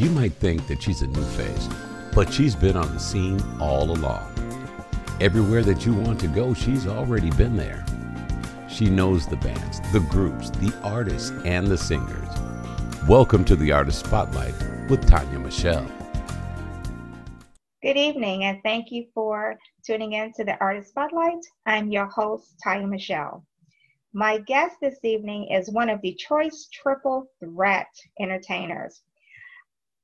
You might think that she's a new face, but she's been on the scene all along. Everywhere that you want to go, she's already been there. She knows the bands, the groups, the artists, and the singers. Welcome to the Artist Spotlight with Tonya Michelle. Good evening, and thank you for tuning in to the Artist Spotlight. I'm your host, Tonya Michelle. My guest this evening is one of Detroit's triple threat entertainers.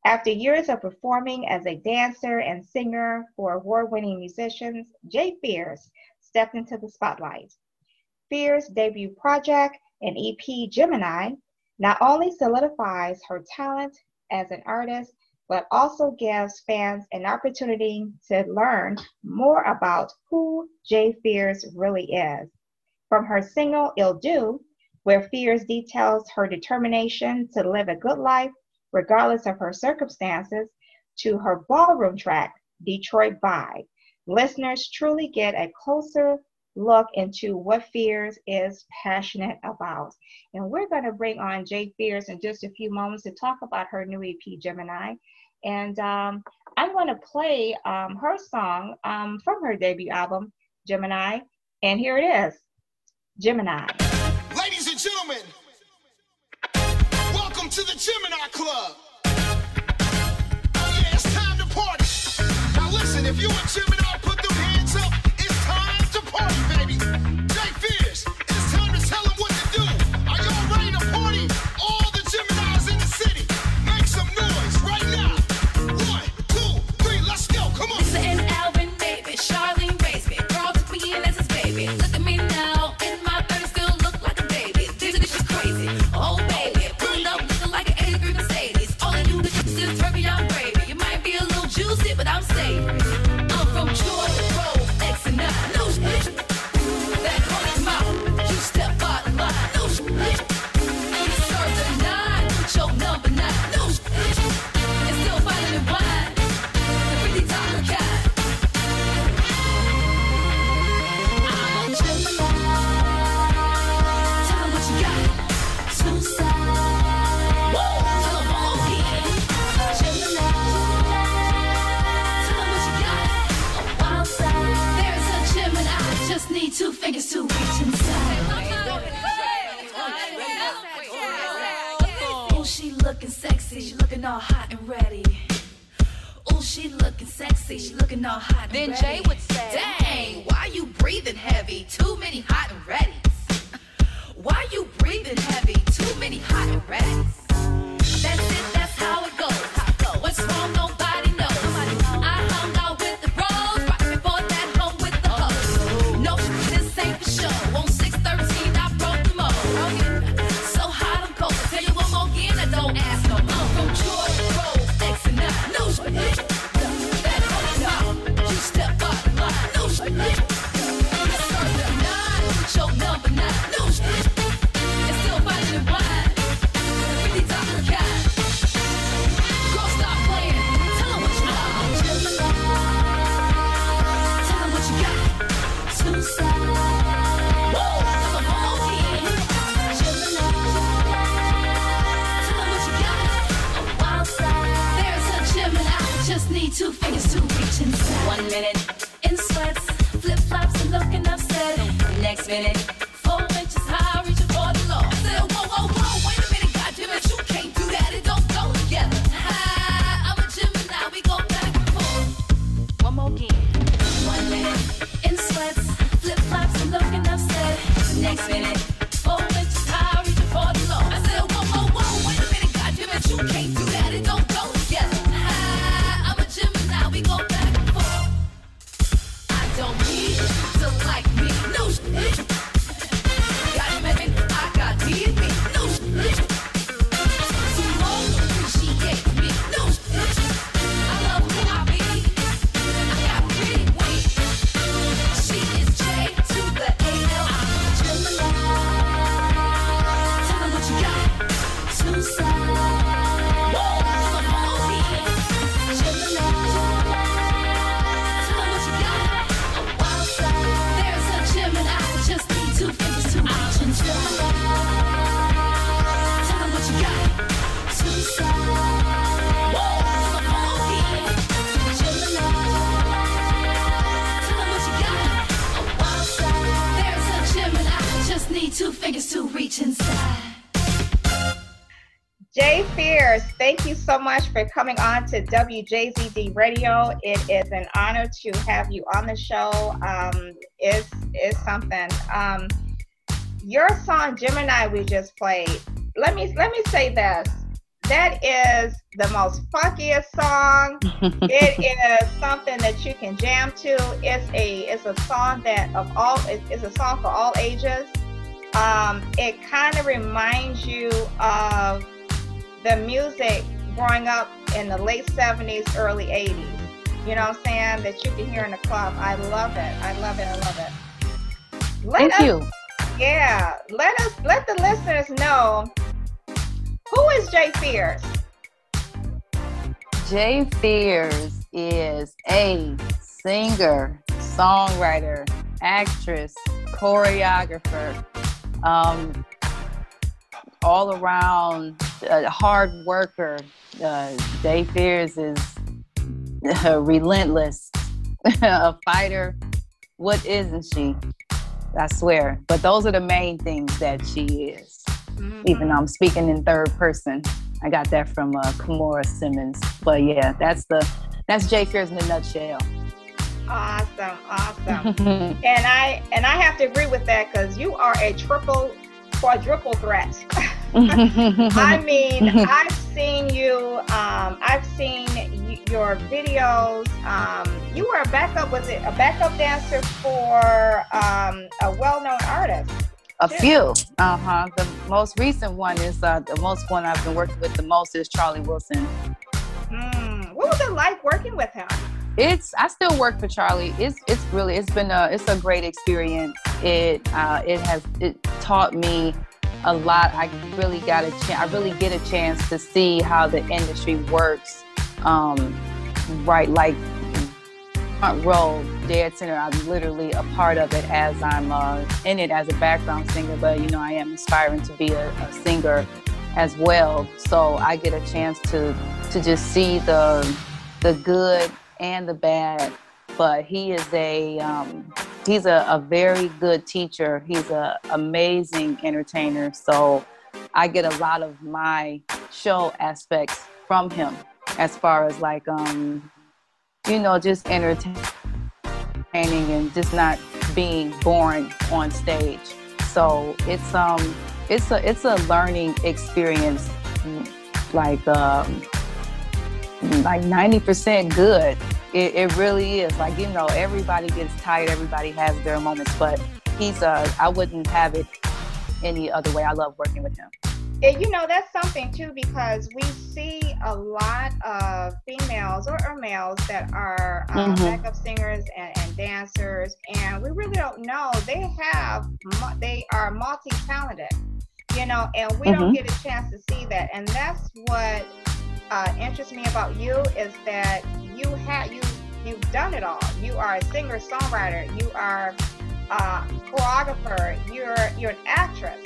After years of performing as a dancer and singer for award winning musicians, Jai Fears stepped into the spotlight. Fears' debut project and EP Gemini not only solidifies her talent as an artist, but also gives fans an opportunity to learn more about who Jai Fears really is. From her single Ill Do, where Fears details her determination to live a good life regardless of her circumstances, to her ballroom track, Detroit Vibe. Listeners truly get a closer look into what Fears is passionate about. And we're going to bring on Jai Fears in just a few moments to talk about her new EP, Gemini. And um, I'm going to play um, her song um, from her debut album, Gemini. And here it is Gemini. Ladies and gentlemen, to the Gemini Club. Oh yeah, it's time to party. Now listen, if you a Gemini minute. Coming on to WJZD Radio. It is an honor to have you on the show. Um, it's, it's something. Um, your song Gemini we just played. Let me let me say this. That is the most funkiest song. it is something that you can jam to. It's a it's a song that of all it's a song for all ages. Um, it kind of reminds you of the music growing up in the late 70s, early 80s. You know what I'm saying? That you can hear in the club. I love it. I love it. I love it. Let Thank us, you. Yeah. Let us let the listeners know who is Jai Fears? Jai Fears is a singer, songwriter, actress, choreographer, um, all around a hard worker. Uh, Jai Fears is uh, relentless, a fighter. What isn't she? I swear. But those are the main things that she is. Mm-hmm. Even though I'm speaking in third person, I got that from uh, Kimora Simmons. But yeah, that's the that's Jai Fears in a nutshell. Awesome, awesome. and I and I have to agree with that because you are a triple quadruple threat. I mean, I've seen you. Um, I've seen y- your videos. Um, you were a backup. Was it a backup dancer for um, a well-known artist? A few. Uh huh. The most recent one is uh, the most one I've been working with the most is Charlie Wilson. Mm. What was it like working with him? It's I still work for Charlie. It's it's really it's been a it's a great experience. It uh, it has it taught me a lot. I really got a chance. I really get a chance to see how the industry works. Um, right, like front row, dead center. I'm literally a part of it as I'm uh, in it as a background singer. But you know, I am aspiring to be a, a singer as well. So I get a chance to to just see the the good and the bad. But he is a um, he's a, a very good teacher. He's an amazing entertainer. So I get a lot of my show aspects from him as far as like um you know just entertaining and just not being boring on stage. So it's um it's a it's a learning experience like um like 90% good it, it really is. Like, you know, everybody gets tired, everybody has their moments, but he's, uh, I wouldn't have it any other way. I love working with him. And you know, that's something too, because we see a lot of females or, or males that are um, mm-hmm. backup singers and, and, dancers, and we really don't know they have, they are multi talented, you know, and we mm-hmm. don't get a chance to see that. And that's what uh, interests me about you is that you have you you've done it all. You are a singer songwriter. You are a choreographer. You're you're an actress.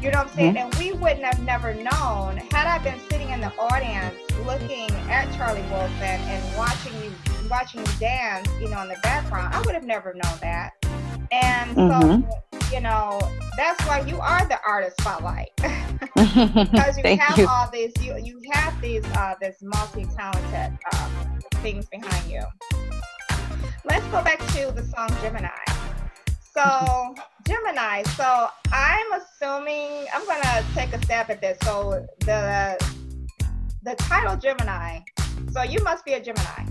You know what I'm saying? Mm-hmm. And we wouldn't have never known had I been sitting in the audience looking at Charlie Wilson and watching you watching you dance, you know, in the background. I would have never known that. And mm-hmm. so, you know, that's why you are the artist spotlight. because you have you. all these you you have these uh this multi-talented uh, things behind you. Let's go back to the song Gemini. So Gemini, so I'm assuming I'm gonna take a stab at this. So the the title Gemini, so you must be a Gemini.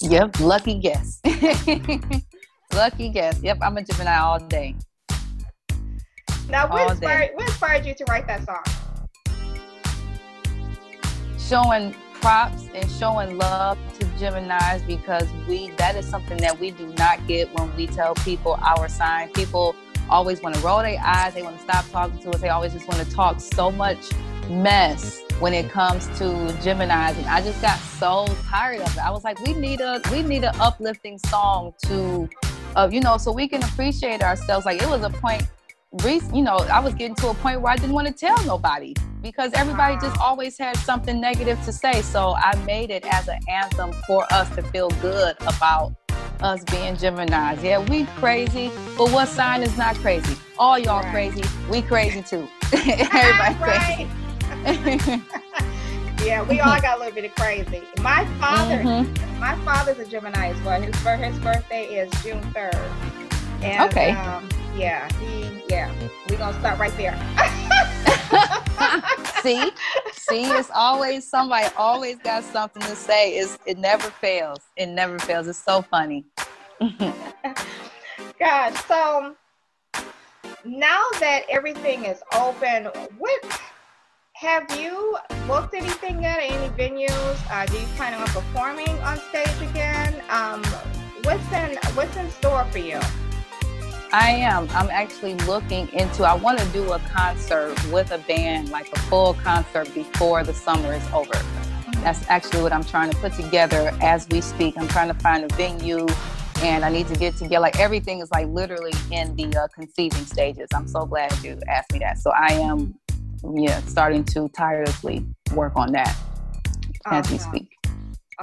Yep, lucky guess. lucky guess. Yep, I'm a Gemini all day. Now, what inspired, what inspired you to write that song? Showing props and showing love to Geminis because we that is something that we do not get when we tell people our sign. People always want to roll their eyes, they want to stop talking to us, they always just want to talk so much mess when it comes to Geminis. And I just got so tired of it. I was like, we need a we need an uplifting song to uh, you know, so we can appreciate ourselves. Like it was a point you know, I was getting to a point where I didn't want to tell nobody because everybody just always had something negative to say. So I made it as an anthem for us to feel good about us being Geminis. Yeah, we crazy, but what sign is not crazy? All y'all right. crazy. We crazy too. Everybody crazy. yeah, we all got a little bit of crazy. My father, Mhm. my father's a Gemini as well. His his birthday is June third. And, Okay. Um, yeah, he yeah. We're gonna start right there. see, see, it's always somebody always got something to say. It's, it never fails. It never fails. It's so funny. God, so now that everything is open, what have you booked anything yet? Any venues? Uh, do you plan on performing on stage again? Um, what's in what's in store for you? I am. I'm actually looking into. I want to do a concert with a band, like a full concert before the summer is over. That's actually what I'm trying to put together as we speak. I'm trying to find a venue, and I need to get together. Like everything is like literally in the uh, conceiving stages. I'm so glad you asked me that. So I am, yeah, starting to tirelessly work on that as we speak.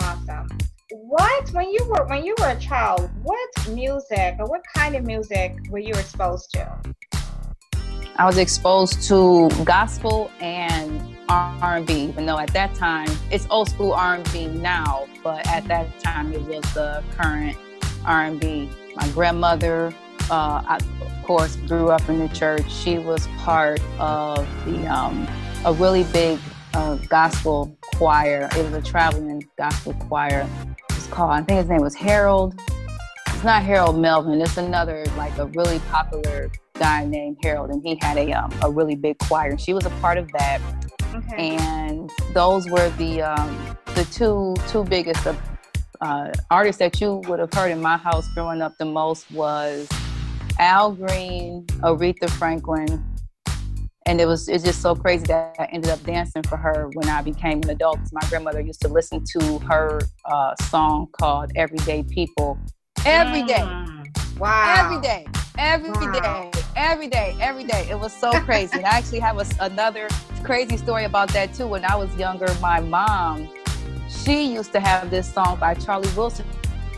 Awesome. What when you were when you were a child? What music or what kind of music were you exposed to? I was exposed to gospel and R&B, even though at that time it's old school R&B now, but at that time it was the current R&B. My grandmother, uh, I, of course, grew up in the church. She was part of the um, a really big uh, gospel choir. It was a traveling gospel choir. It's called. I think his name was Harold. It's not Harold Melvin. It's another like a really popular guy named Harold, and he had a um, a really big choir. And she was a part of that, Okay. and those were the um, the two two biggest of, uh, artists that you would have heard in my house growing up. The most was Al Green, Aretha Franklin, and it was it's just so crazy that I ended up dancing for her when I became an adult. My grandmother used to listen to her uh, song called "Everyday People" every day Mm. Wow. every day, every day, Wow. every day, every day. It was so crazy. and I actually have a, another crazy story about that too. When I was younger, my mom, she used to have this song by Charlie Wilson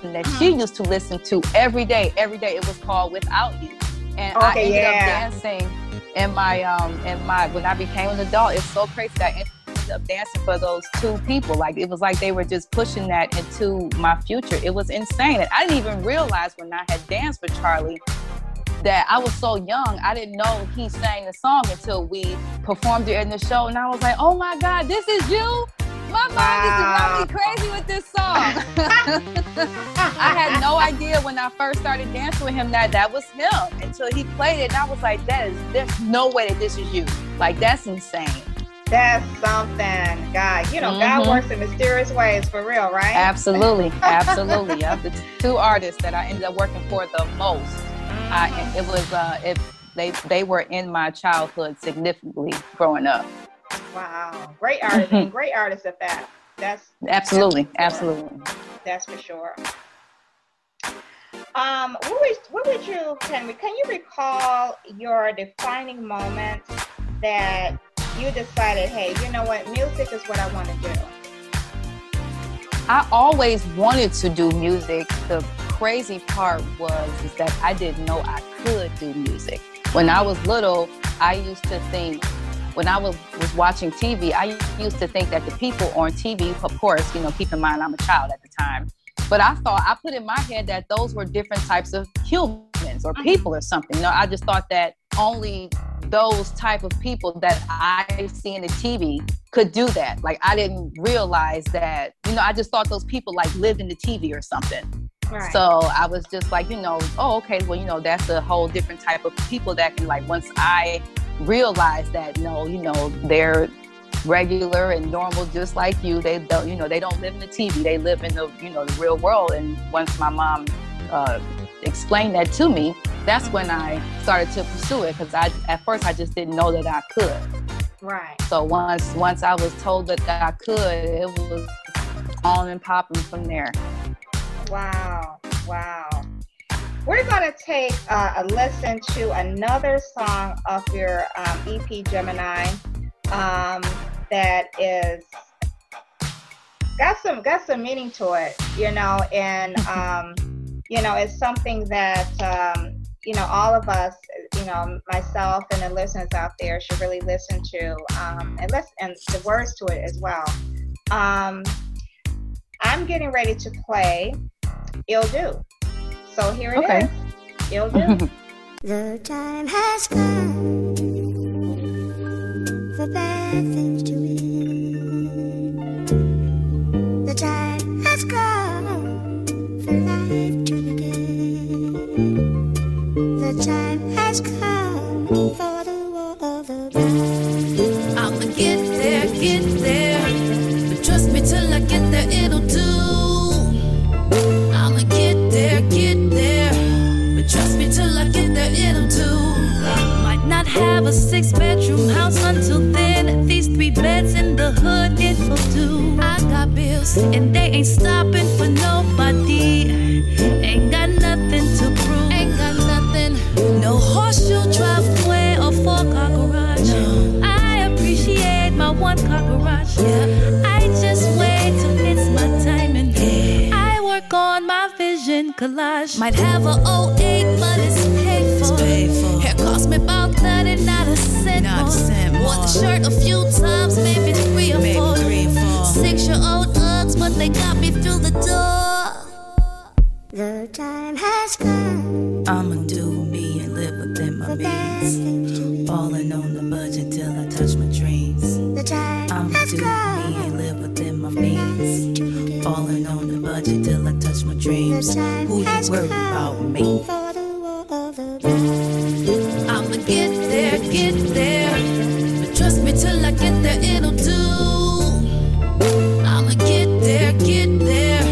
that she Mm-hmm. used to listen to every day, every day. It was called "Without You," and I ended yeah. up dancing in my um in my when I became an adult. It's so crazy that I ended up dancing for those two people. Like it was like they were just pushing that into my future. It was insane. And I didn't even realize when I had danced for Charlie that I was so young. I didn't know he sang the song until we performed it in the show. And I was like, oh my God, this is you? My mom used to drive me crazy with this song. I had no idea when I first started dancing with him that that was him until he played it. And I was like, that is, there's no way that this is you. Like, that's insane. That's something, God. You know, God Mhm. works in mysterious ways for real, right? Absolutely. Absolutely. Of the two artists that I ended up working for the most, I, Mhm. it was, uh, it, they, they were in my childhood significantly growing up. Wow. Great artist and great artist at that. That's Absolutely. That's. Absolutely. that's for sure. Um, what would what would you can can you recall your defining moment that you decided, hey, you know what, music is what I want to do? I always wanted to do music. The crazy part was is that I didn't know I could do music. When I was little, I used to think when I was, was watching TV, I used to think that the people on TV, of course, you know, keep in mind I'm a child at the time, but I thought I put in my head that those were different types of humans or mm-hmm. people or something. You know, I just thought that only those type of people that I see in the TV could do that. Like I didn't realize that, you know, I just thought those people like lived in the TV or something. Right. So I was just like, you know, oh, okay, well, you know, that's a whole different type of people that can like once I realized that no, you know, they're regular and normal just like you. They don't, you know, they don't live in the TV. They live in the, you know, the real world. And once my mom uh, explained that to me, that's when I started to pursue it because I at first I just didn't know that I could. right. So once once I was told that I could, it was on and popping from there. Wow. Wow. We're going to take uh, a listen to another song of your um, EP Gemini um, that is got some got some meaning to it, you know, and um, you know, it's something that um, you know all of us, you know myself and the listeners out there should really listen to um, and listen and the words to it as well. Um, I'm getting ready to play "Ill Do," so here it is. Okay. "Ill Do." The time has come for bad things to end. The time has come for life to begin. The time has come for the war of the bride. I'ma get there, get there. Beds in the hood, it will do. I got bills, and they ain't stopping for nobody. Ain't got nothing to prove. Ain't got nothing. No horseshoe driveway or four car garage. No. I appreciate my one car garage. Yeah. I just wait till it's my time and I work on my vision collage. Might have a 08, but it's paid for. Hair cost me about 30, not a cent more. Wore the shirt a few my The dreams. time Who you has worried about me? for the war of the. I'ma get there, get there. But trust me till I get there, it'll do. I'ma get there, get there.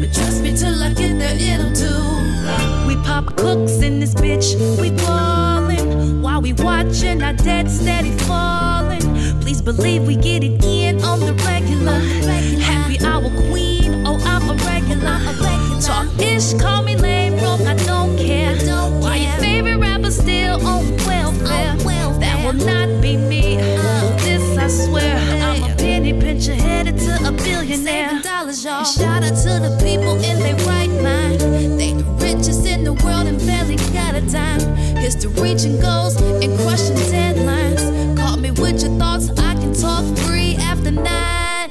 But trust me till I get there, it'll do. We pop cooks in this bitch, we ballin'. While we watchin' our debt steady fallin'. Please believe we get it in on the regular. Talk ish, call me lame, broke, I don't care. I don't Why your favorite rapper still on welfare? That will not be me. Uh. This I swear, I'm a penny pincher headed to a billionaire. Dollars, y'all. shout out to the people in their right mind. They the richest in the world and barely got a dime. Here's to reaching goals and crushing deadlines. Call me with your thoughts, I can talk free after nine.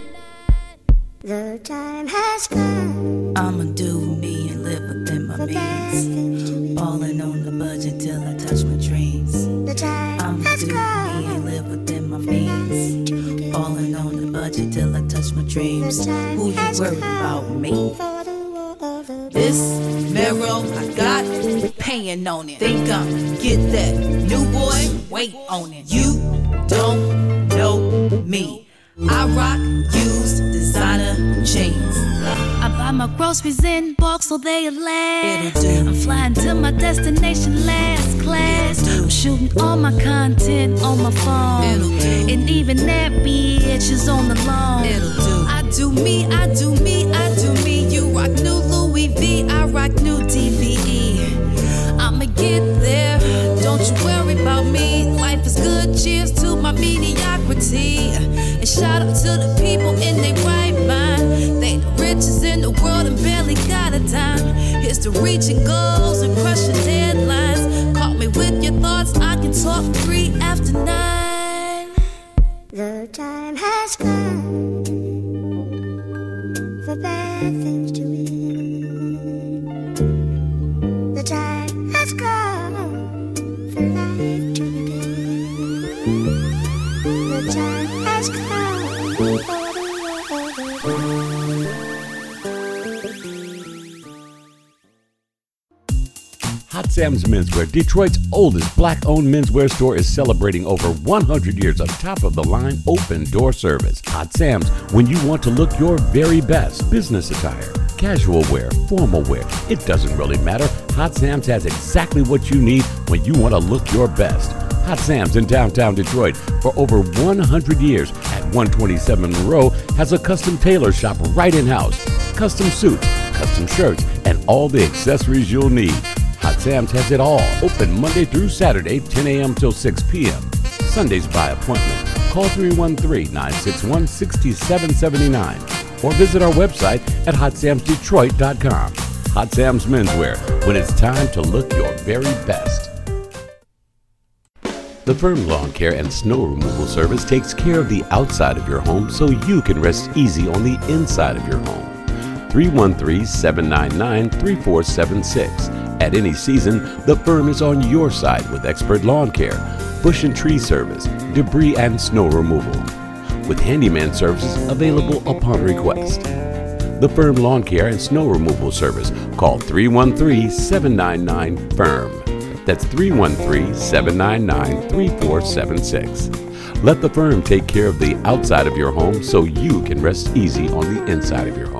The time has come I'ma do me and live within my means. Falling on the budget till I touch my dreams. The time I'ma do me and live within my means. Falling on the budget till I touch my dreams. Who you worried about me? for the war of the This marrow I got, paying on it. Think I'm get that new boy, wait on it. You don't know me. I rock used designer jeans. I buy my groceries in bulk so they last. I'm flying to my destination last class. I'm shooting all my content on my phone. And even that bitch is on the lawn. I do me, I do me, I do me. You rock new Louis V, I rock new DVE. I'ma get there, don't you worry about me. Life is good, cheers to my mediocrity. And shout out to the people in their right mind. They the richest in the world and barely got a dime. Here's to reaching goals and crushing deadlines. Caught me with your thoughts, I can talk three after nine. The time has come Sam's Menswear, Detroit's oldest black owned menswear store, is celebrating over 100 years of top of the line open door service. Hot Sam's, when you want to look your very best, business attire, casual wear, formal wear, it doesn't really matter. Hot Sam's has exactly what you need when you want to look your best. Hot Sam's in downtown Detroit for over 100 years at 127 Monroe has a custom tailor shop right in house. Custom suits, custom shirts, and all the accessories you'll need. Sam's has it all. Open Monday through Saturday, 10 a.m. till 6 p.m. Sundays by appointment. Call 313-961-6779 or visit our website at hotsamsdetroit.com. Hot Sam's Menswear, when it's time to look your very best. The Firm Lawn Care and Snow Removal Service takes care of the outside of your home so you can rest easy on the inside of your home. 313 799 3476. At any season, the firm is on your side with expert lawn care, bush and tree service, debris and snow removal, with handyman services available upon request. The Firm Lawn Care and Snow Removal Service. Call 313 799 FIRM. That's 313 799 3476. Let the firm take care of the outside of your home so you can rest easy on the inside of your home.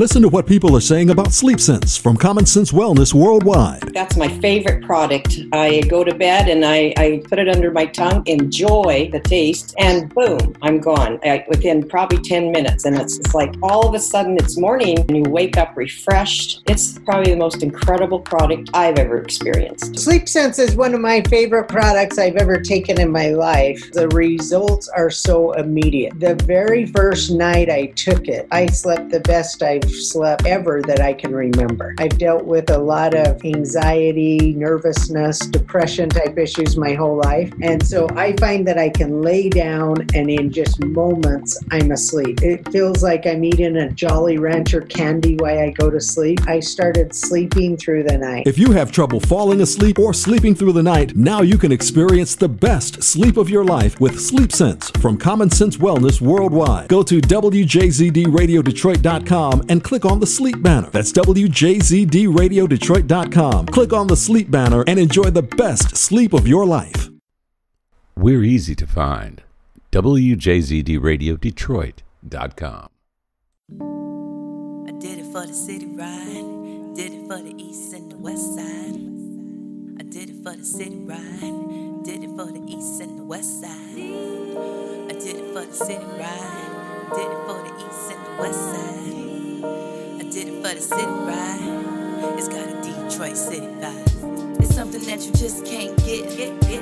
Listen to what people are saying about Sleep Sense from Common Sense Wellness Worldwide. That's my favorite product. I go to bed and I, I put it under my tongue, enjoy the taste, and boom, I'm gone I, within probably 10 minutes. And it's, it's like all of a sudden it's morning and you wake up refreshed. It's probably the most incredible product I've ever experienced. Sleep Sense is one of my favorite products I've ever taken in my life. The results are so immediate. The very first night I took it, I slept the best I've slept ever that I can remember. I've dealt with a lot of anxiety, nervousness, depression type issues my whole life. And so I find that I can lay down and in just moments I'm asleep. It feels like I'm eating a Jolly Rancher candy while I go to sleep. I started sleeping through the night. If you have trouble falling asleep or sleeping through the night, now you can experience the best sleep of your life with Sleep Sense from Common Sense Wellness Worldwide. Go to WJZDRadioDetroit.com and click on the sleep banner. That's WJZDRadioDetroit.com. Click on the sleep banner and enjoy the best sleep of your life. We're easy to find. WJZDRadioDetroit.com. I did it for the city ride, did it for the east and the west side. I did it for the city ride, did it for the east and the west side. I did it for the city ride, did it for the east and the west side. I did it for the city ride. It's got a Detroit city vibe. It's something that you just can't get.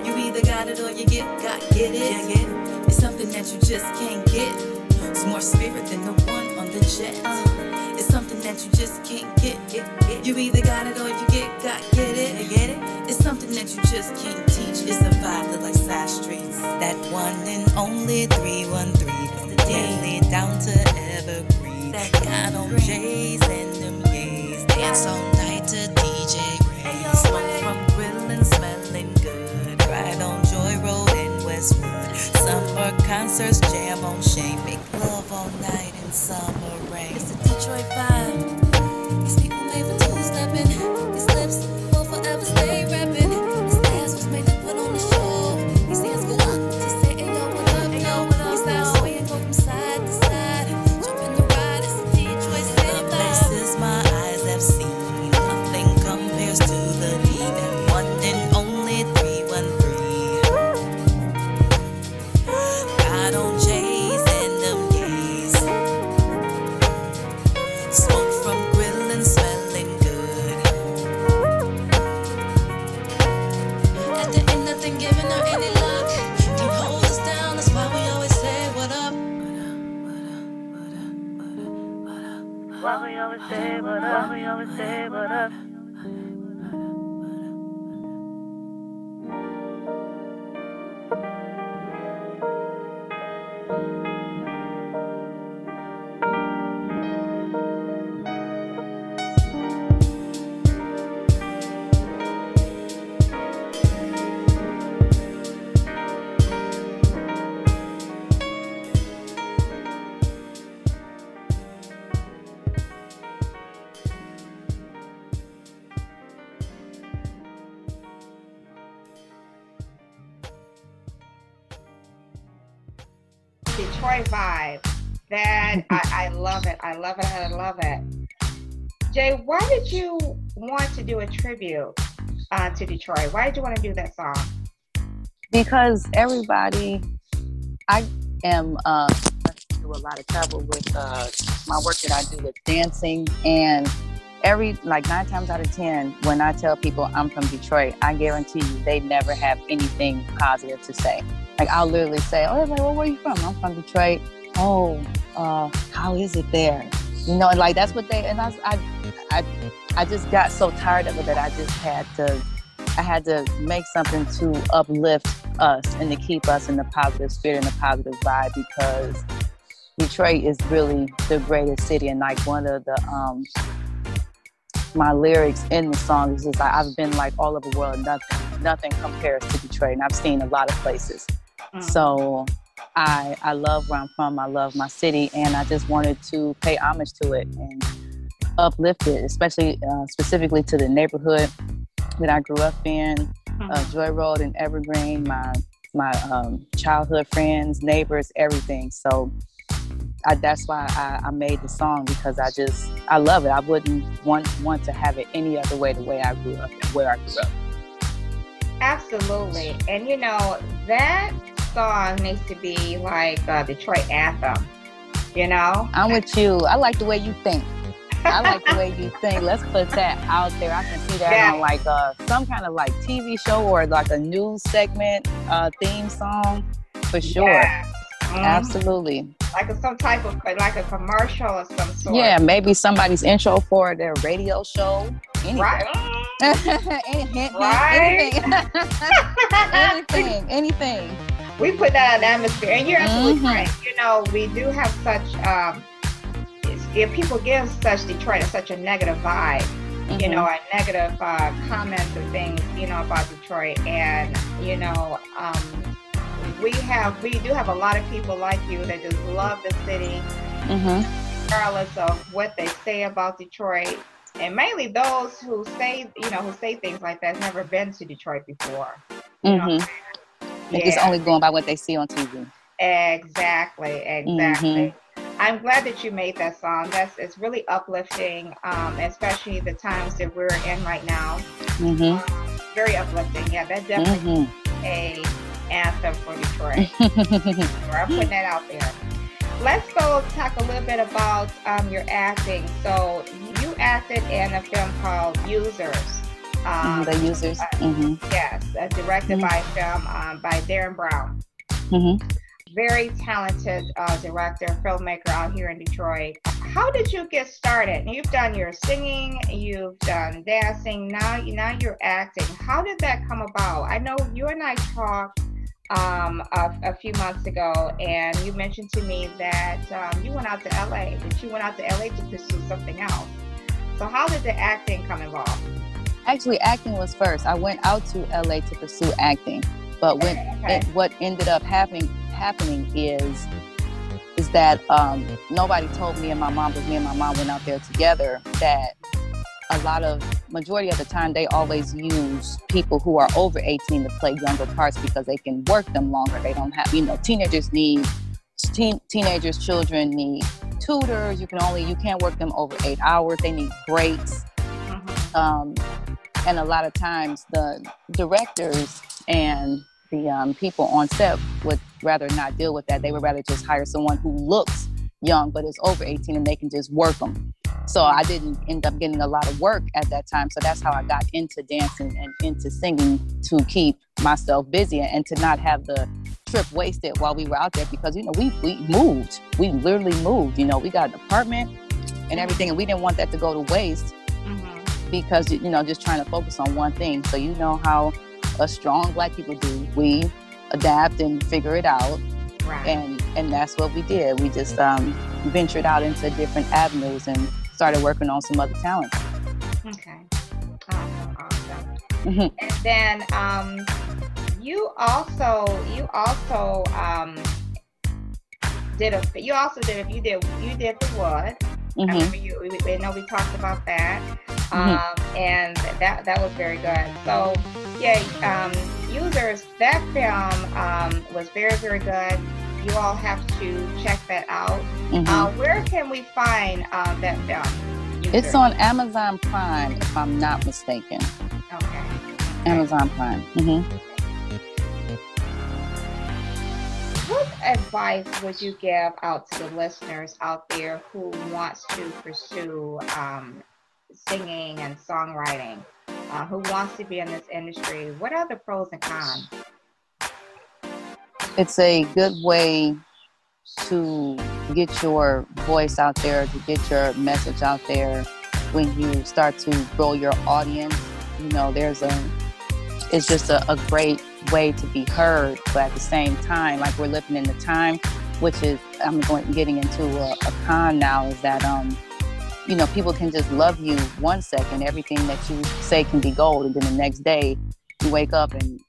You either got it or you get got get it. It's something that you just can't get. It's more spirit than the one on the jet. Uh. It's something that you just can't get. You either got it or you get got get it. Get it? It's something that you just can't teach. It's a vibe that like side streets. That one and only 313 from the daily down to evergreen. That and them. Dance all night to DJ. Smoke from grillin', smelling good. Ride on Joy Road. Summer concerts, jam on Shane. Make love all night in summer rain. It's the Detroit vibe. These people made for two-stepping. These lips will forever stay rapping. Why we always say what up? Why we always say what up? To do a tribute uh, to Detroit? Why did you want to do that song? because everybody i am uh do a lot of travel with uh my work that i do with dancing and every like nine times out of ten when i tell people i'm from detroit i guarantee you they never have anything positive to say like i'll literally say oh like well where are you from i'm from detroit oh uh how is it there you know like that's what they and i i i, I just got so tired of it that i just had to I had to make something to uplift us and to keep us in the positive spirit and the positive vibe because Detroit is really the greatest city and like one of the um my lyrics in the song is just like I've been like all over the world, nothing nothing compares to Detroit and I've seen a lot of places. Mm. So I I love where I'm from, I love my city and I just wanted to pay homage to it and uplift it, especially uh, specifically to the neighborhood that I grew up in, uh, Joy Road and Evergreen, my my um, childhood friends, neighbors, everything. So I, that's why I, I made the song because I just I love it. I wouldn't want want to have it any other way. The way I grew up and where I grew up. Absolutely. And you know, that song needs to be like a Detroit anthem. You know? I'm with you. I like the way you think. I like the way you think. Let's put that out there. I can see that Yeah. on like uh, some kind of like TV show or like a news segment uh, theme song for sure. Yes. Mhm. Absolutely. Like a, some type of like a commercial or some sort. Yeah, maybe somebody's intro for their radio show. Anything. Right. Any hint, Right. anything. anything, anything. we put that in the atmosphere, and you're absolutely Mhm. right. You know, we do have such. Um, if people give such Detroit such a negative vibe, you Mhm. know, a negative uh, comments and things, you know, about Detroit. And, you know, um, we have, we do have a lot of people like you that just love the city, Mhm. regardless of what they say about Detroit. And mainly those who say, you know, who say things like that, never been to Detroit before. You know what I'm Mhm. They're just only going by what they see on TV. Exactly, exactly. I'm glad that you made that song. That's it's really uplifting, um, especially the times that we're in right now. Mhm. Very uplifting. Yeah, that definitely Mhm. a anthem for Detroit. I'm putting that out there. Let's go talk a little bit about um, your acting. So you acted in a film called Users. Um, the users. Mhm. yes, uh, directed Mhm. by film um, by Darren Brown. Mhm. Very talented uh, director, filmmaker out here in Detroit. How did you get started? You've done your singing, you've done dancing, now now you're acting. How did that come about? I know you and I talked um, a, a few months ago, and you mentioned to me that um, you went out to LA, that you went out to LA to pursue something else. So how did the acting come involved? Actually, acting was first. I went out to LA to pursue acting, but when Okay. it, what ended up happening happening is is that um, nobody told me and my mom, but me and my mom went out there together. That a lot of majority of the time they always use people who are over 18 to play younger parts because they can work them longer. They don't have, you know, teenagers need teen, teenagers, children need tutors. You can only you can't work them over eight hours. They need breaks. Mhm. Um, and a lot of times the directors and the um, people on set would rather not deal with that. They would rather just hire someone who looks young but is over 18 and they can just work them. So I didn't end up getting a lot of work at that time. So that's how I got into dancing and into singing to keep myself busy and to not have the trip wasted while we were out there because you know we we moved. We literally moved. You know, we got an apartment and everything and we didn't want that to go to waste Mhm. Because you know just trying to focus on one thing so you know how us strong black people do we adapt and figure it out Right. and and that's what we did we just um, ventured out into different avenues and started working on some other talents Okay. Awesome. Awesome. Mhm. And then um, you also you also um, did a you also did a, you did you did the wood. I Mhm. remember you. We, we know we talked about that, Mhm. um, and that that was very good. So yeah, um, users that film um, was very very good. You all have to check that out. Mhm. Uh, where can we find uh, that film? it's on amazon prime if i'm not mistaken Okay. amazon prime hmm What advice would you give out to the listeners out there who wants to pursue um, singing and songwriting, uh, who wants to be in this industry? What are the pros and cons? it's a good way to get your voice out there, to get your message out there when you start to grow your audience. You know, there's a it's just a, a great way to be heard. But at the same time, like we're living in the time, which is I'm going getting into a, a con now is that um you know people can just love you one second, everything that you say can be gold, and then the next day you wake up and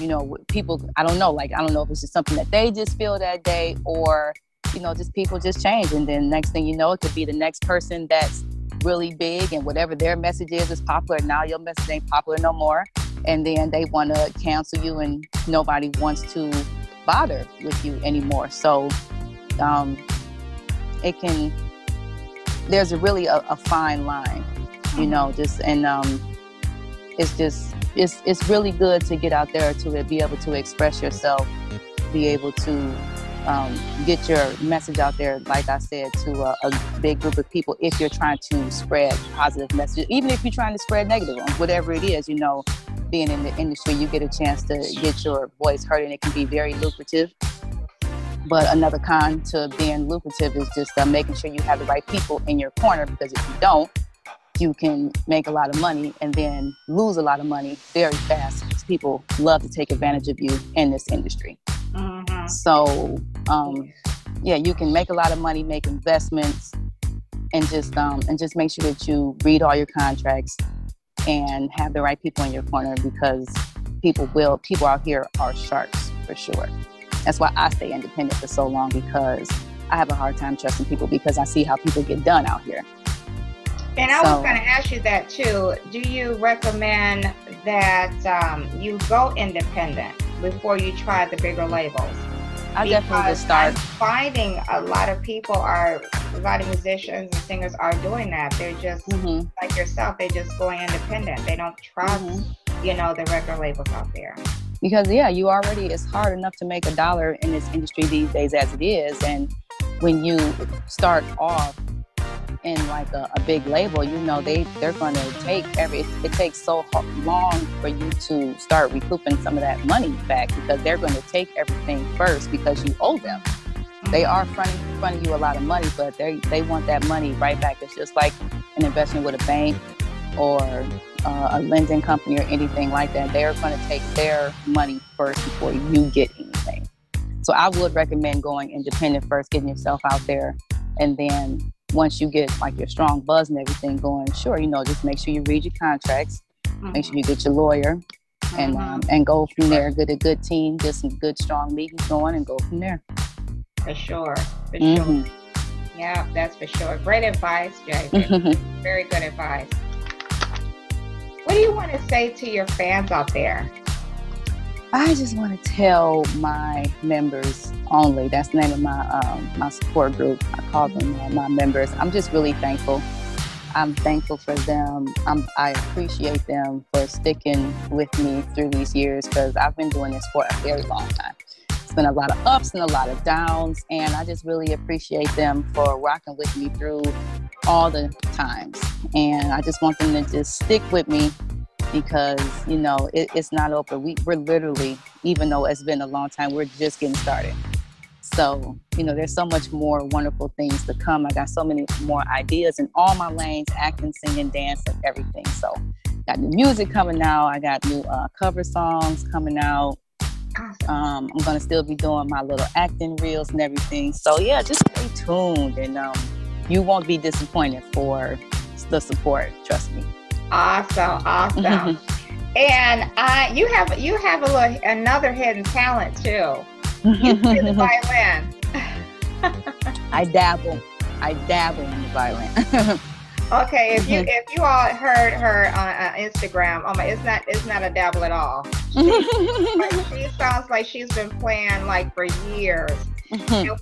you know people I don't know like I don't know if it's just something that they just feel that day or you know just people just change and then next thing you know it could be the next person that's really big and whatever their message is is popular. Now your message ain't popular no more and then they want to cancel you and nobody wants to bother with you anymore. So um, it can there's a really a, a fine line you know just and um, it's just it's it's really good to get out there to be able to express yourself be able to um, get your message out there, like I said, to a, a, big group of people if you're trying to spread positive messages, even if you're trying to spread negative ones, whatever it is, you know, being in the industry, you get a chance to get your voice heard and it can be very lucrative. But another con to being lucrative is just uh, making sure you have the right people in your corner because if you don't, you can make a lot of money and then lose a lot of money very fast. People love to take advantage of you in this industry. Mm-hmm. So, um, yeah, you can make a lot of money, make investments, and just um, and just make sure that you read all your contracts and have the right people in your corner because people will people out here are sharks for sure. That's why I stay independent for so long because I have a hard time trusting people because I see how people get done out here. And I so, was going to ask you that too. Do you recommend that um, you go independent before you try the bigger labels? I definitely start. I'm finding a lot of people are, a lot of musicians and singers are doing that. They're just mm-hmm. like yourself. They're just going independent. They don't trust, mm-hmm. you know, the record labels out there. Because yeah, you already it's hard enough to make a dollar in this industry these days as it is, and when you start off in like a, a, big label, you know, they they're going to take every. It takes so long for you to start recouping some of that money back because they're going to take everything first because you owe them. They mm-hmm. are fronting, fronting you a lot of money, but they they want that money right back. It's just like an investment with a bank or uh, a lending company or anything like that. They're going to take their money first before you get anything. So I would recommend going independent first, getting yourself out there, and then once you get like your strong buzz and everything going, sure, you know, just make sure you read your contracts, mm-hmm. make sure you get your lawyer, and mm-hmm. um, and go from there. Get a good team, get some good strong meetings going, and go from there. For sure, for mm-hmm. sure. Yeah, that's for sure. Great advice, Jai. Very good advice. What do you want to say to your fans out there? I just want to tell my members only. That's the name of my um, my support group. I call them uh, my members. I'm just really thankful. I'm thankful for them. I'm, I appreciate them for sticking with me through these years because I've been doing this for a very long time. It's been a lot of ups and a lot of downs, and I just really appreciate them for rocking with me through all the times. And I just want them to just stick with me because you know it, it's not over. We, we're literally, even though it's been a long time, we're just getting started. So you know, there's so much more wonderful things to come. I got so many more ideas in all my lanes: acting, singing, dance, and everything. So got new music coming out. I got new uh, cover songs coming out. Um, I'm gonna still be doing my little acting reels and everything. So yeah, just stay tuned, and um, you won't be disappointed for the support. Trust me. Awesome, awesome. and uh, you have you have a little another hidden talent too. You play the violin. I dabble. I dabble in the violin. okay, if you if you all heard her on uh, Instagram, oh my, it's not it's not a dabble at all. She, she sounds like she's been playing like for years. I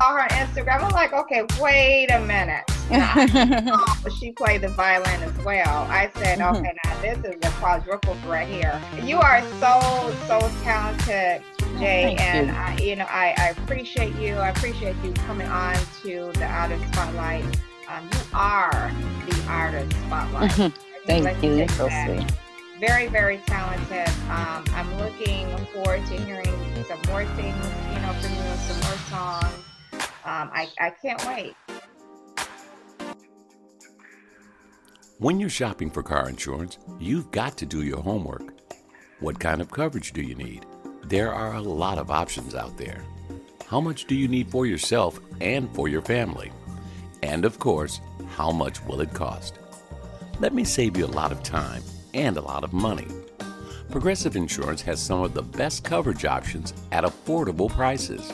saw her Instagram, I'm like, okay, wait a minute she played the violin as well. I said, mm-hmm. okay, now this is a quadruple threat here. You are so, so talented, Jai, oh, and you. I, you know, I, I appreciate you. I appreciate you coming on to the Artist Spotlight. Um, you are the Artist Spotlight. Mm-hmm. Thank you. So sweet. Very, very talented. Um, I'm looking forward to hearing some more things, you know, from you, some more songs. Um, I, I can't wait. When you're shopping for car insurance, you've got to do your homework. What kind of coverage do you need? There are a lot of options out there. How much do you need for yourself and for your family? And of course, how much will it cost? Let me save you a lot of time and a lot of money. Progressive Insurance has some of the best coverage options at affordable prices.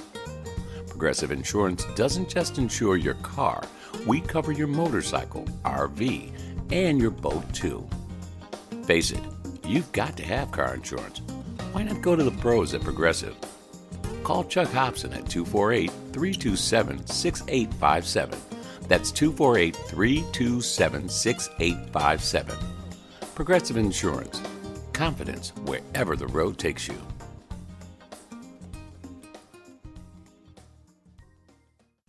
Progressive Insurance doesn't just insure your car, we cover your motorcycle, RV, and your boat too. Face it, you've got to have car insurance. Why not go to the pros at Progressive? Call Chuck Hobson at 248 327 6857. That's 248 327 6857. Progressive Insurance. Confidence wherever the road takes you.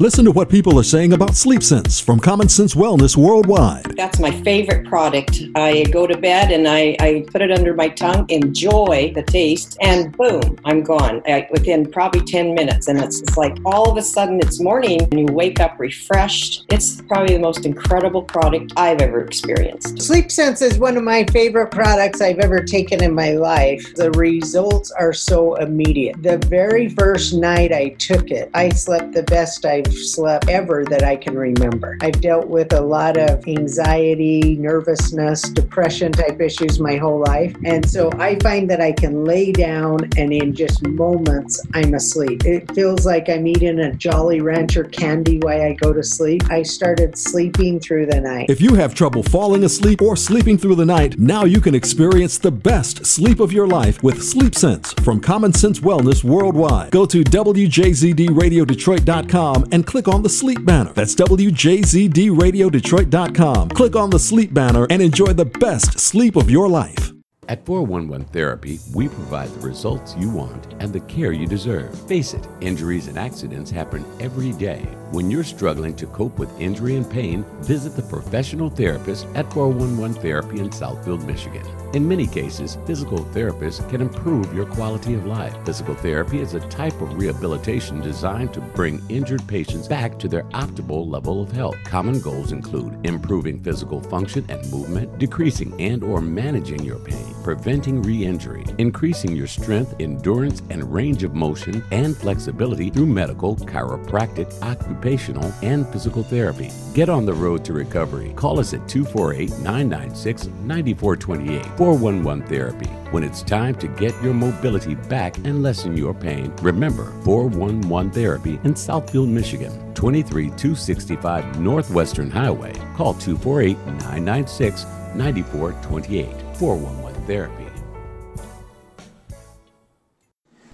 Listen to what people are saying about Sleep Sense from Common Sense Wellness Worldwide. That's my favorite product. I go to bed and I, I put it under my tongue, enjoy the taste, and boom, I'm gone I, within probably 10 minutes. And it's, it's like all of a sudden it's morning and you wake up refreshed. It's probably the most incredible product I've ever experienced. Sleep Sense is one of my favorite products I've ever taken in my life. The results are so immediate. The very first night I took it, I slept the best I've slept ever that I can remember. I've dealt with a lot of anxiety, nervousness, depression type issues my whole life. And so I find that I can lay down and in just moments I'm asleep. It feels like I'm eating a Jolly Rancher candy while I go to sleep. I started sleeping through the night. If you have trouble falling asleep or sleeping through the night, now you can experience the best sleep of your life with Sleep Sense from Common Sense Wellness Worldwide. Go to WJZDRadioDetroit.com and click on the sleep banner. That's WJZDRadioDetroit.com. Click on the sleep banner and enjoy the best sleep of your life. At 411 Therapy, we provide the results you want and the care you deserve. Face it, injuries and accidents happen every day. When you're struggling to cope with injury and pain, visit the professional therapist at 411 Therapy in Southfield, Michigan. In many cases, physical therapists can improve your quality of life. Physical therapy is a type of rehabilitation designed to bring injured patients back to their optimal level of health. Common goals include improving physical function and movement, decreasing and or managing your pain, preventing re-injury, increasing your strength, endurance, and range of motion and flexibility through medical, chiropractic, occupational, and physical therapy. Get on the road to recovery. Call us at 248-996-9428. 411 Therapy. When it's time to get your mobility back and lessen your pain, remember 411 Therapy in Southfield, Michigan. 23265 Northwestern Highway. Call 248 996 9428. 411 Therapy.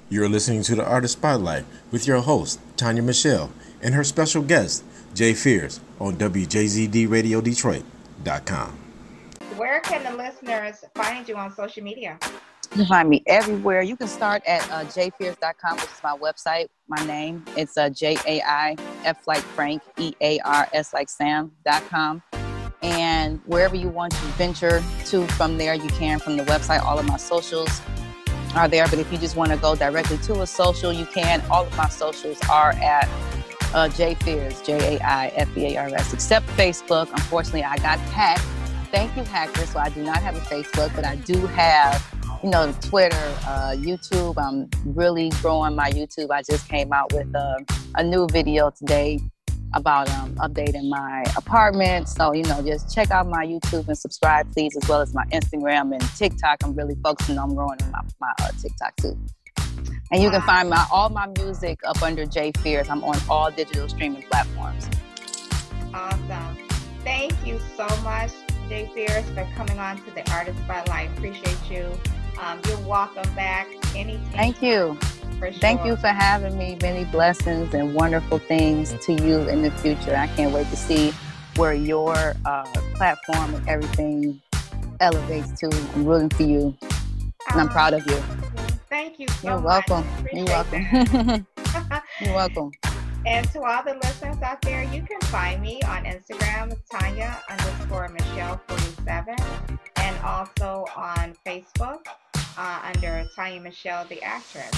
You're listening to the Artist Spotlight with your host, Tonya Michelle, and her special guest, Jai Fears, on WJZDRadioDetroit.com. Where can the listeners find you on social media? You can find me everywhere. You can start at uh, jaifears.com, which is my website, my name. It's uh, J A I F like Frank, E A R S like Sam.com. And wherever you want to venture to from there, you can from the website. All of my socials are there. But if you just want to go directly to a social, you can. All of my socials are at uh, Jai Fears, J A I F E A R S, except Facebook. Unfortunately, I got hacked. Thank you, hackers. So I do not have a Facebook, but I do have, you know, Twitter, uh, YouTube. I'm really growing my YouTube. I just came out with a, a new video today about um, updating my apartment. So, you know, just check out my YouTube and subscribe, please, as well as my Instagram and TikTok. I'm really focusing on growing my, my uh, TikTok too. And you can find my all my music up under Jai Fears. I'm on all digital streaming platforms. Awesome. Thank you so much, Jai Fears, for coming on to the Artist Spotlight. Appreciate you. Um, you're welcome back anytime. Thank you. For sure. Thank you for having me. Many blessings and wonderful things to you in the future. I can't wait to see where your uh, platform and everything elevates to. I'm rooting for you, and I'm proud of you. Thank you so You're much. welcome. You're welcome. You're welcome. And to all the listeners out there, you can find me on Instagram, Tonya underscore Michelle 47, and also on Facebook uh, under Tonya Michelle, the actress.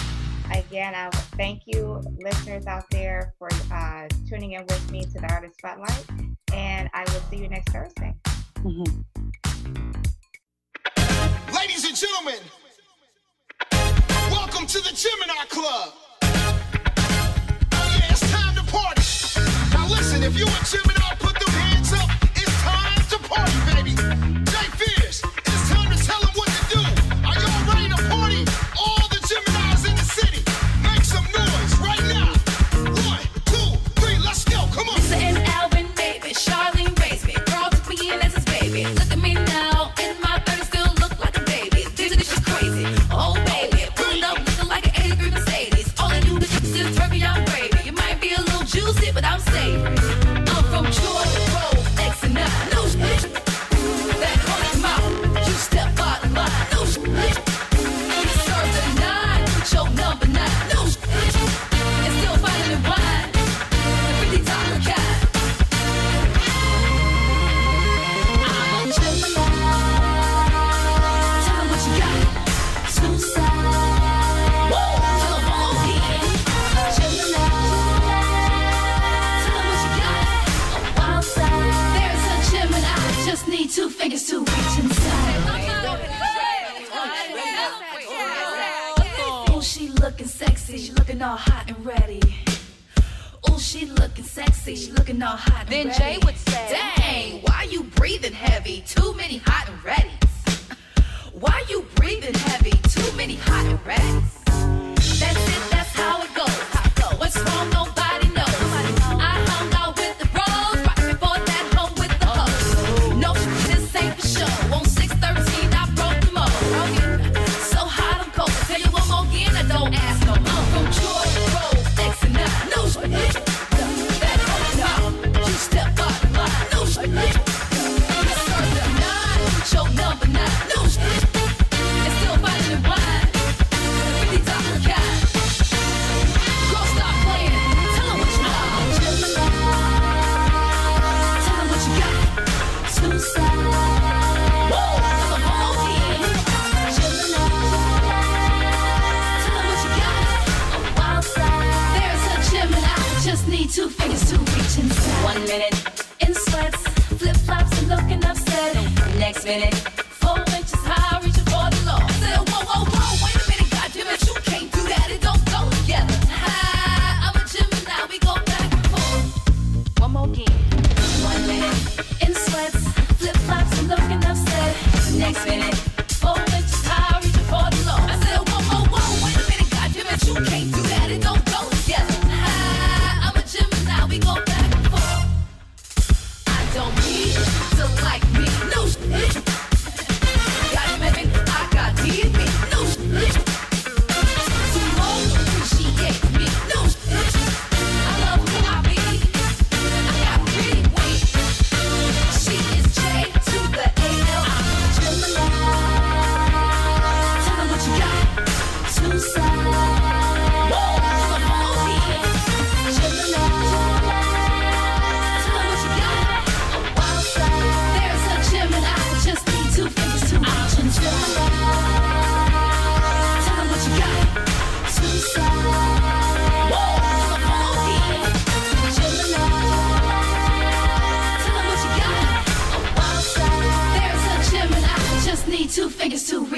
Again, I thank you, listeners out there, for uh, tuning in with me to the Artist Spotlight, and I will see you next Thursday. Ladies and gentlemen, Gemini Club. Oh, yeah, it's time to party. Now, listen, if you a Gemini, put them hands up. It's time to party, baby.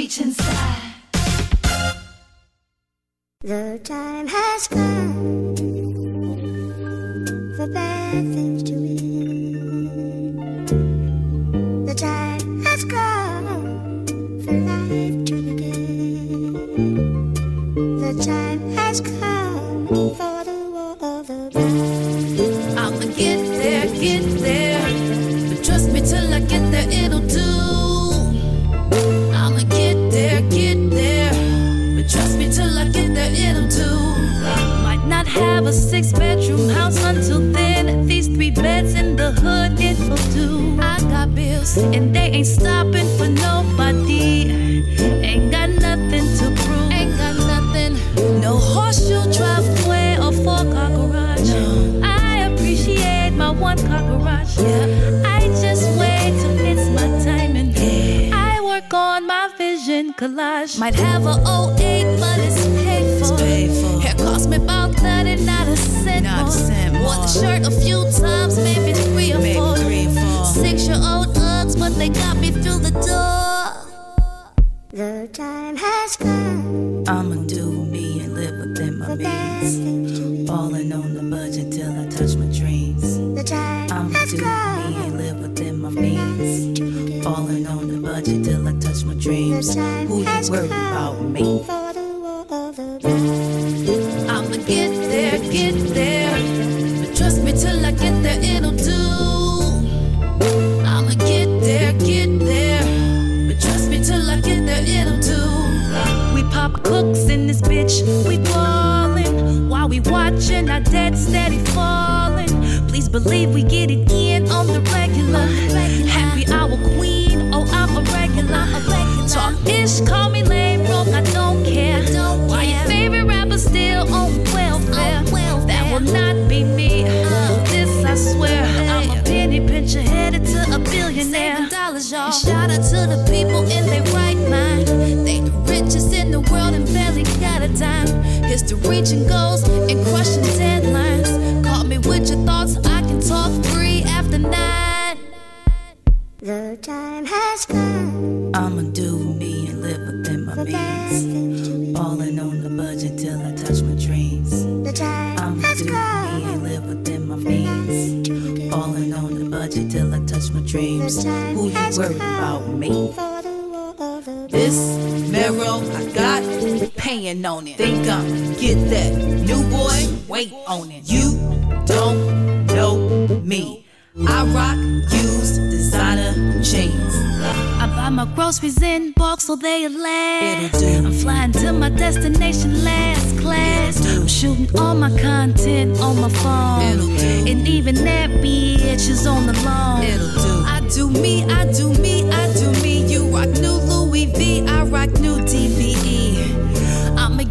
reach inside. The time has come. and they ain't stopping for nobody. Ain't got nothing to prove. Ain't got nothing. No horseshoe driveway or four car garage. No. I appreciate my one car garage. Yeah. I just wait till it's my time and day. I work on my vision collage. Might have a 08, but it's paid for. It's. Hair cost me about 30, not a cent. Not a cent more. Wore the shirt a few times, maybe three or maybe. four. They got me through the door. The time has come. I'ma do me and live within my means. Falling on the budget till I touch my dreams. The time I'ma has do me and live within my means. Falling on the budget till I touch my dreams. Who you worry come. about me? This bitch, we ballin'. While we watchin' our dead steady fallin'. Please believe we get it in on the regular. Happy hour queen, oh I'm a regular. Talk ish, call me lame, broke, I don't care. Why your favorite rapper still on welfare? That will not be me. Uh. This I swear, I'm a penny pincher headed to a billionaire. Dollars, y'all. Shout out to the people Here's to reaching goals and crushing deadlines. Call me with your thoughts, I can talk free after nine. The time has come I'ma do me and live within my bad means. things to be. Ballin' on the budget till I touch my dreams. The time I'ma has do me and come live within my means. Ballin' on the budget till I touch my dreams. Who you worried about me? For the war of the This marrow I got paying on it. Think I'm get that new boy, wait on it. You don't know me. I rock used designer jeans. I buy my groceries in bulk so they last. It'll do. I'm flying to my destination last class. I'm shooting all my content on my phone. It'll do. And even that bitch is on the. It'll do. I do me, I do me, I do me. You rock new Louis V, I rock new DVE.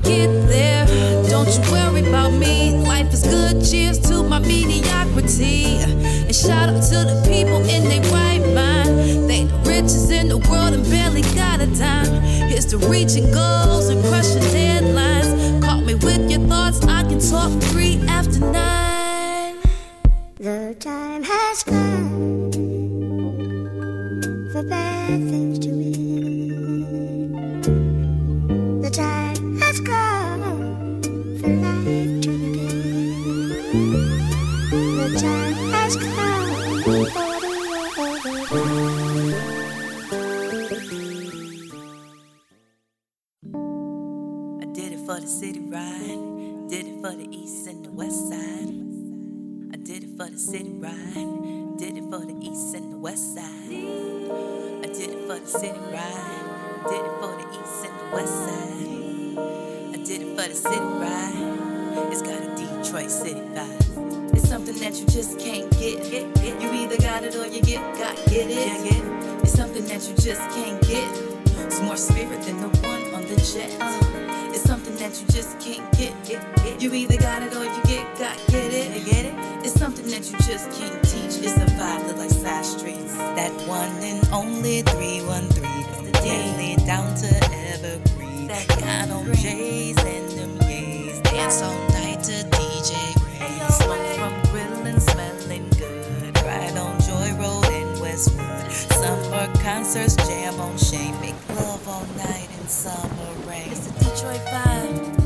Get there, don't you worry about me. Life is good, cheers to my mediocrity. And shout out to the people in their right mind. They the richest in the world and barely got a dime. Here's to reaching goals and crushing deadlines. Call me with your thoughts, I can talk free after nine. The time has come city ride. Did it for the east and the west side. I did it for the city ride. Did it for the east and the west side. I did it for the city ride. It's got a Detroit city vibe. It's something that you just can't get. You either got it or you get got get it. It's something that you just can't get. It's more spirit than the one on the jet. It's something that you just can't get. You either got it or you get got get it. Get it? It's something that you just can't teach. It's a vibe that like side streets. That one and only 313. It's the daily down to evergreen. That kind on J's and them yays. Dance all night to DJ Ray. Smoke from grillin', smelling good. Ride on Joy Road in Westwood. Summer concerts, jam on Chene. Make love all night in summer rain. Detroit vibe.